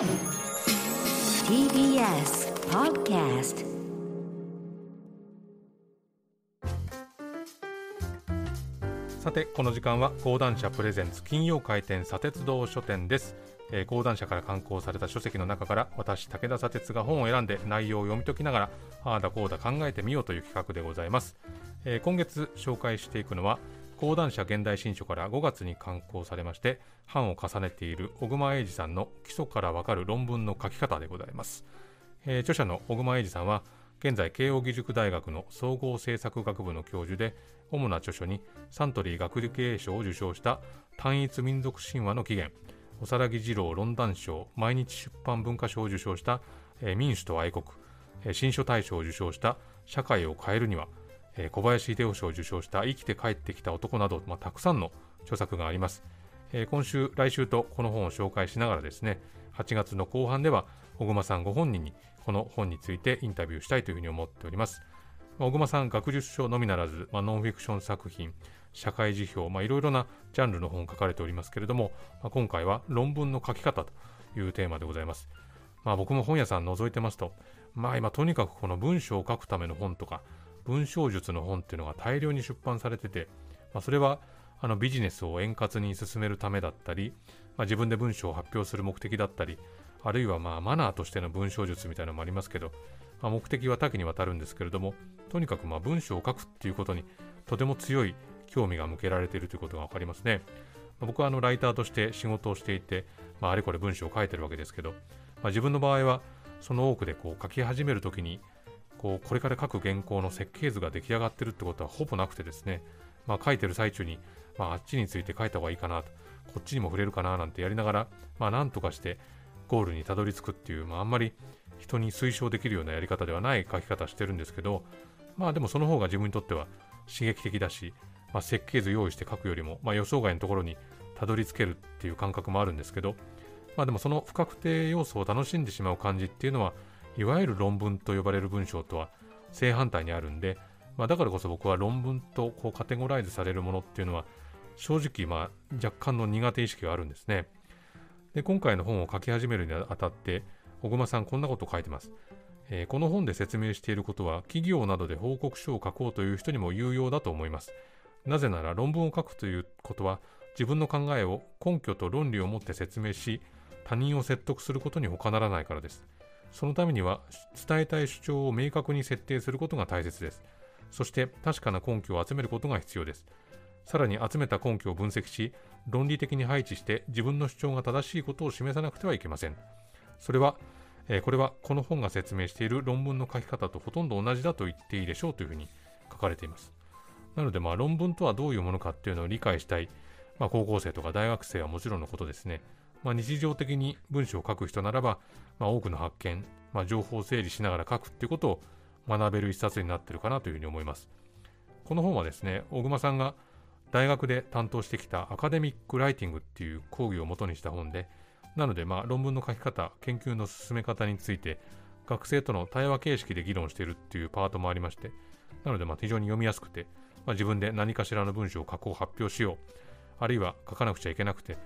TBS Podcast さてこの時間は講談社プレゼンツ金曜回転砂鉄道書店です、えー講談社から刊行された書籍の中から私武田砂鉄が本を選んで内容を読み解きながらああだこうだ考えてみようという企画でございます、えー今月紹介していくのは講談社現代新書から5月に刊行されまして版を重ねている小熊英二さんの基礎からわかる論文の書き方でございます、えー著者の小熊英二さんは現在慶應義塾大学の総合政策学部の教授で主な著書にサントリー学理系賞を受賞した単一民族神話の起源おさらぎ二郎論壇賞毎日出版文化賞を受賞した、えー民主と愛国、えー新書大賞を受賞した社会を変えるには、えー小林秀夫賞を受賞した生きて帰ってきた男など、まあ、たくさんの著作があります、えー今週来週とこの本を紹介しながらですね8月の後半では小熊さんご本人にこの本についてインタビューしたいというふうに思っております。まあ小熊さん学術書のみならず、まあ、ノンフィクション作品社会辞表、まあ、いろいろなジャンルの本を書かれておりますけれども、まあ、今回は論文の書き方というテーマでございます、まあ、僕も本屋さん覗いてますと、まあ、今とにかくこの文章を書くための本とか文章術の本っていうのが大量に出版されてて、まあ、それはあのビジネスを円滑に進めるためだったり、まあ、自分で文章を発表する目的だったりあるいはまあマナーとしての文章術みたいなのもありますけど、まあ、目的は多岐にわたるんですけれどもとにかくまあ文章を書くっていうことにとても強い興味が向けられているということが分かりますね。まあ僕はあのライターとして仕事をしていて、まあ、あれこれ文章を書いてるわけですけど、まあ、自分の場合はその多くでこう書き始めるときにこうこれから書く原稿の設計図が出来上がってるってことはほぼなくてですね、まあ、書いてる最中に、まあ、あっちについて書いた方がいいかなと。こっちにも触れるかななんてやりながら、まあ、なんとかしてゴールにたどり着くっていう、まあ、あんまり人に推奨できるようなやり方ではない書き方してるんですけど、まあでもその方が自分にとっては刺激的だし、まあ、設計図用意して書くよりも、まあ、予想外のところにたどり着けるっていう感覚もあるんですけど、まあでもその不確定要素を楽しんでしまう感じっていうのは、いわゆる論文と呼ばれる文章とは正反対にあるんで、まあ、だからこそ僕は論文とこうカテゴライズされるものっていうのは正直まあ若干の苦手意識があるんですね。で今回の本を書き始めるにあたって小熊さんこんなことを書いてます、えーこの本で説明していることは企業などで報告書を書こうという人にも有用だと思います。なぜなら論文を書くということは自分の考えを根拠と論理を持って説明し他人を説得することに他ならないからです。そのためには伝えたい主張を明確に設定することが大切です。そして確かな根拠を集めることが必要です。さらに集めた根拠を分析し論理的に配置して自分の主張が正しいことを示さなくてはいけません。それは、えーこれはこの本が説明している論文の書き方とほとんど同じだと言っていいでしょうというふうに書かれています。なのでまあ論文とはどういうものかっていうのを理解したい、まあ、高校生とか大学生はもちろんのことですね、まあ、日常的に文章を書く人ならば、まあ、多くの発見、まあ、情報を整理しながら書くっていうことを学べる一冊になってるかなというふうに思います。この本はですね小熊さんが大学で担当してきたアカデミックライティングっていう講義を元にした本でなのでまあ論文の書き方研究の進め方について学生との対話形式で議論しているっていうパートもありましてなのでまあ非常に読みやすくて、まあ、自分で何かしらの文章を書こう発表しようあるいは書かなくちゃいけなくて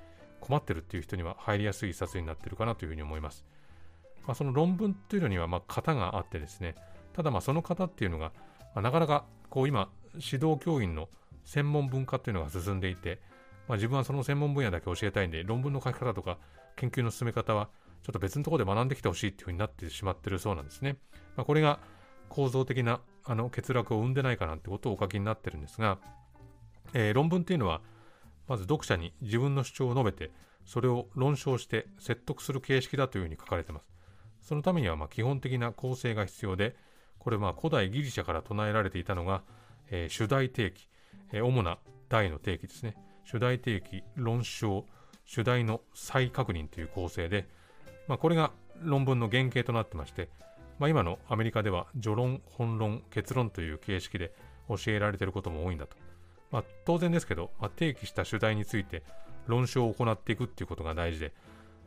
困ってるっていう人には入りやすい一冊になってるかなというふうに思います、まあ、その論文というのにはまあ型があってですねただまあその型っていうのが、まあ、なかなかこう今指導教員の専門文化っていうのが進んでいて、まあ、自分はその専門分野だけ教えたいんで論文の書き方とか研究の進め方はちょっと別のところで学んできてほしいっていうふうになってしまってるそうなんですね。まあ、これが構造的なあの欠落を生んでないかなんてことをお書きになってるんですが、えー論文っていうのはまず読者に自分の主張を述べてそれを論証して説得する形式だというふうに書かれています。そのためにはま基本的な構成が必要でこれま古代ギリシャから唱えられていたのが、えー主題定期、えー主な題の定期ですね。主題定期論証主題の再確認という構成で、まあ、これが論文の原型となってまして、まあ、今のアメリカでは序論本論結論という形式で教えられていることも多いんだと、まあ、当然ですけど、まあ、提起した主題について論証を行っていくっていうことが大事で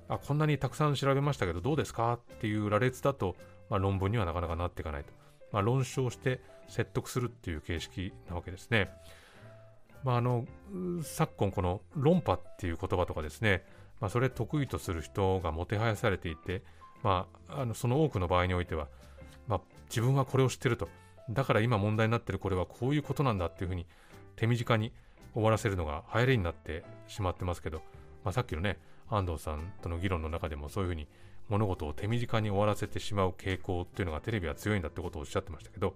あこんなにたくさん調べましたけどどうですかっていう羅列だと、まあ、論文にはなかなかなっていかないと、まあ、論証して説得するっていう形式なわけですね。まあ、あの昨今この論破っていう言葉とかですね。まあ、それ得意とする人がもてはやされていて、まあ、あのその多くの場合においては、まあ、自分はこれを知ってると。だから今問題になってるこれはこういうことなんだっていうふうに手短に終わらせるのが流行りになってしまってますけど、まあ、さっきのね安藤さんとの議論の中でもそういうふうに物事を手短に終わらせてしまう傾向っていうのがテレビは強いんだってことをおっしゃってましたけど、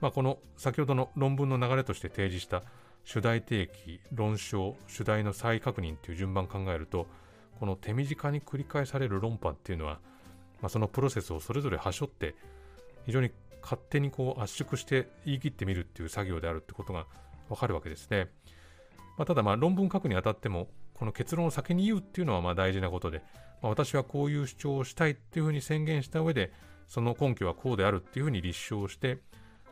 まあ、この先ほどの論文の流れとして提示した主題提起、論証、主題の再確認っていう順番を考えると、この手短に繰り返される論破っていうのは、まあ、そのプロセスをそれぞれはしょって、非常に勝手にこう圧縮して言い切ってみるっていう作業であるってことがわかるわけですね。まあ、ただまあ論文書くにあたっても、この結論を先に言うっていうのはまあ大事なことで、まあ、私はこういう主張をしたいっていうふうに宣言した上で、その根拠はこうであるっていうふうに立証して、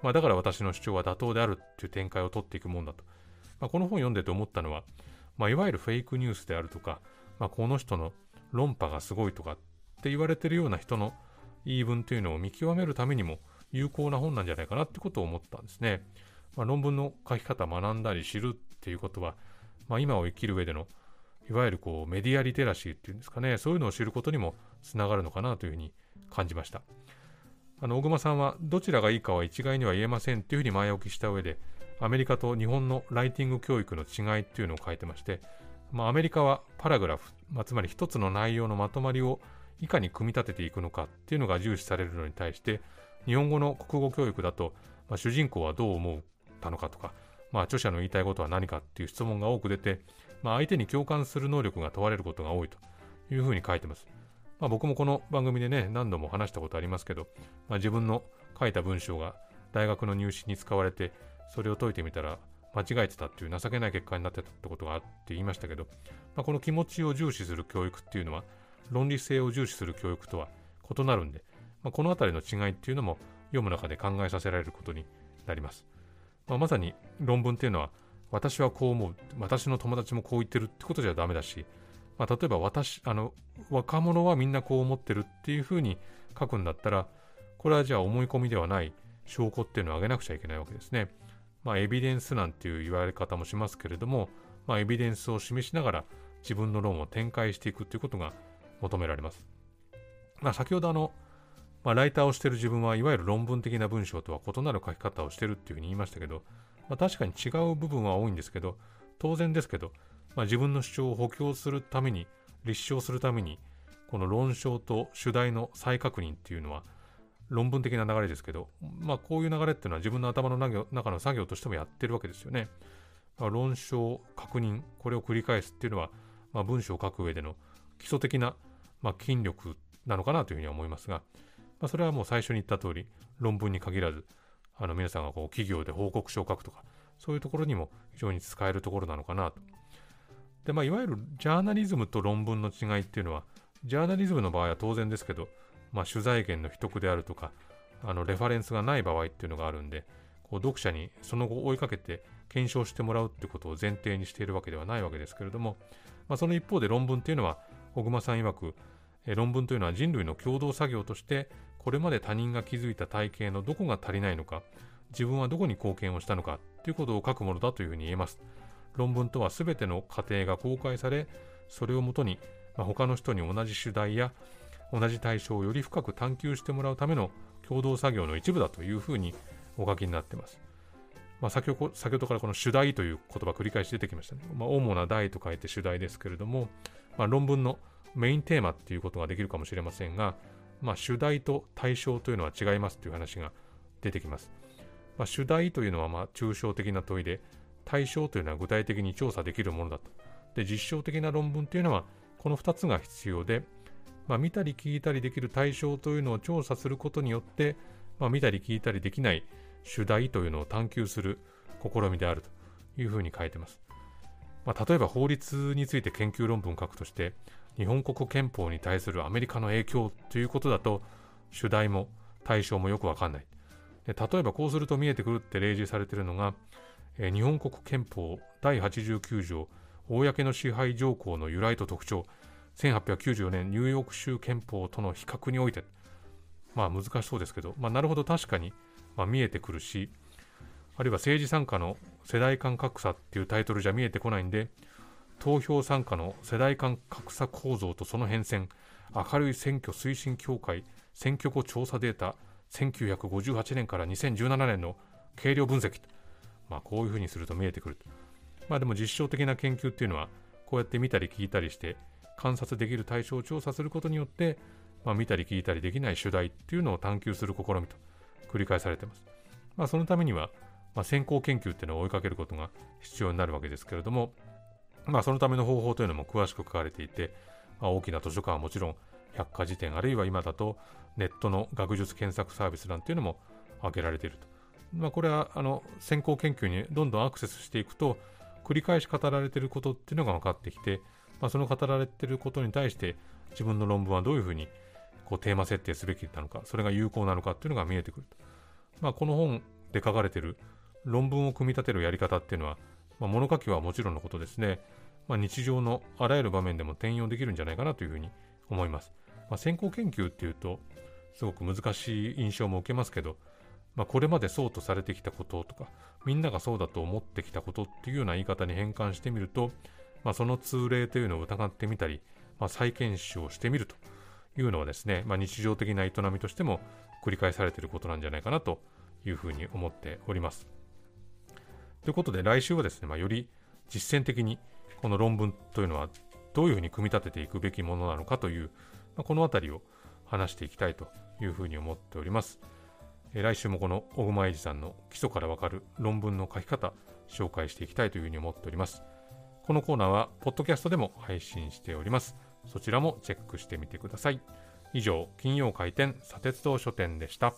まあ、だから私の主張は妥当であるっていう展開を取っていくもんだと。まあ、この本を読んでて思ったのは、まあ、いわゆるフェイクニュースであるとか、まあ、この人の論破がすごいとかって言われてるような人の言い分というのを見極めるためにも有効な本なんじゃないかなってことを思ったんですね。まあ、論文の書き方学んだり知るっていうことは、まあ、今を生きる上でのいわゆるこうメディアリテラシーっていうんですかねそういうのを知ることにもつながるのかなというふうに感じました。あの小熊さんはどちらがいいかは一概には言えませんというふうに前置きした上でアメリカと日本のライティング教育の違いっていうのを書いてまして、まあ、アメリカはパラグラフ、まあ、つまり一つの内容のまとまりをいかに組み立てていくのかっていうのが重視されるのに対して日本語の国語教育だと、まあ、主人公はどう思ったのかとか、まあ、著者の言いたいことは何かっていう質問が多く出て、まあ、相手に共感する能力が問われることが多いというふうに書いてます。まあ、僕もこの番組でね何度も話したことありますけど、まあ、自分の書いた文章が大学の入試に使われてそれを解いてみたら間違えてたっていう情けない結果になってたってことがあって言いましたけど、まあ、この気持ちを重視する教育っていうのは論理性を重視する教育とは異なるんで、まあ、この辺りの違いっていうのも読む中で考えさせられることになります。まあ、まさに論文っていうのは私はこう思う、私の友達もこう言ってるってことじゃダメだし、まあ、例えば私、あの、若者はみんなこう思ってるっていうふうに書くんだったら、これはじゃあ思い込みではない証拠っていうのを挙げなくちゃいけないわけですね。まあ、エビデンスなんていう言われ方もしますけれども、まあ、エビデンスを示しながら自分の論を展開していくということが求められます。まあ、先ほどあの、まあ、ライターをしている自分はいわゆる論文的な文章とは異なる書き方をしているっていうふうに言いましたけど、まあ、確かに違う部分は多いんですけど、当然ですけど、まあ、自分の主張を補強するために、立証するために、この論証と主題の再確認っていうのは、論文的な流れですけど、まあ、こういう流れっていうのは自分の頭の中の作業としてもやってるわけですよね。まあ、論証、確認、これを繰り返すっていうのは、まあ、文章を書く上での基礎的な、まあ、筋力なのかなというふうには思いますが、まあ、それはもう最初に言った通り、論文に限らず、あの皆さんがこう企業で報告書を書くとか、そういうところにも非常に使えるところなのかなと。で、まあ、いわゆるジャーナリズムと論文の違いっていうのは、ジャーナリズムの場合は当然ですけど、まあ、取材源の秘匿であるとか、あのレファレンスがない場合っていうのがあるんで、こう読者にその後追いかけて検証してもらうってことを前提にしているわけではないわけですけれども、まあ、その一方で論文っていうのは、小熊さん曰く、え論文というのは人類の共同作業として、これまで他人が築いた体系のどこが足りないのか、自分はどこに貢献をしたのかということを書くものだというふうに言えます。論文とは全ての過程が公開され、それをもとに、まあ、他の人に同じ主題や同じ対象をより深く探求してもらうための共同作業の一部だというふうにお書きになっています。まあ、先ほ先ほどからこの主題という言葉繰り返し出てきましたね。まあ、主な題と書いて主題ですけれども、まあ、論文のメインテーマっていうことができるかもしれませんが、まあ、主題と対象というのは違いますという話が出てきます。まあ、主題というのはまあ抽象的な問いで、対象というのは具体的に調査できるものだと。で、実証的な論文というのは、この2つが必要で、まあ、見たり聞いたりできる対象というのを調査することによって、まあ、見たり聞いたりできない主題というのを探求する試みであるというふうに書いてます。まあ、例えば法律について研究論文を書くとして、日本国憲法に対するアメリカの影響ということだと、主題も対象もよくわかんない。で例えばこうすると見えてくるって例示されているのが、えー、日本国憲法第89条、公の支配条項の由来と特徴、1894年ニューヨーク州憲法との比較において、まあ難しそうですけど、まあ、なるほど確かに、まあ、見えてくるし、あるいは政治参加の世代間格差っていうタイトルじゃ見えてこないんで、投票参加の世代間格差構造とその変遷明るい選挙推進協会選挙後調査データ1958年から2017年の軽量分析まあ、こういうふうにすると見えてくるまあでも実証的な研究っていうのはこうやって見たり聞いたりして観察できる対象を調査することによって、まあ、見たり聞いたりできない主題っていうのを探求する試みと繰り返されています。まあ、そのためには、まあ、先行研究っていうのを追いかけることが必要になるわけですけれども、まあ、そのための方法というのも詳しく書かれていて、まあ、大きな図書館はもちろん百科事典あるいは今だとネットの学術検索サービスなんていうのも挙げられていると。まあ、これはあの先行研究にどんどんアクセスしていくと繰り返し語られていることっていうのが分かってきて、まあ、その語られていることに対して自分の論文はどういうふうにこうテーマ設定すべきなのかそれが有効なのかっていうのが見えてくると、まあ、この本で書かれている論文を組み立てるやり方っていうのは、まあ、物書きはもちろんのことですね、まあ、日常のあらゆる場面でも転用できるんじゃないかなというふうに思います、まあ、先行研究っていうとすごく難しい印象も受けますけどまあ、これまでそうとされてきたこととか、みんながそうだと思ってきたことっていうような言い方に変換してみると、まあ、その通例というのを疑ってみたり、まあ、再検証をしてみるというのはですね、まあ、日常的な営みとしても繰り返されていることなんじゃないかなというふうに思っております。ということで来週はですね、まあ、より実践的にこの論文というのはどういうふうに組み立てていくべきものなのかという、まあ、このあたりを話していきたいというふうに思っております。え来週もこの小熊英二さんの基礎からわかる論文の書き方紹介していきたいというふうに思っております。このコーナーはポッドキャストでも配信しております。そちらもチェックしてみてください。以上、金曜開店、砂鉄道書店でした。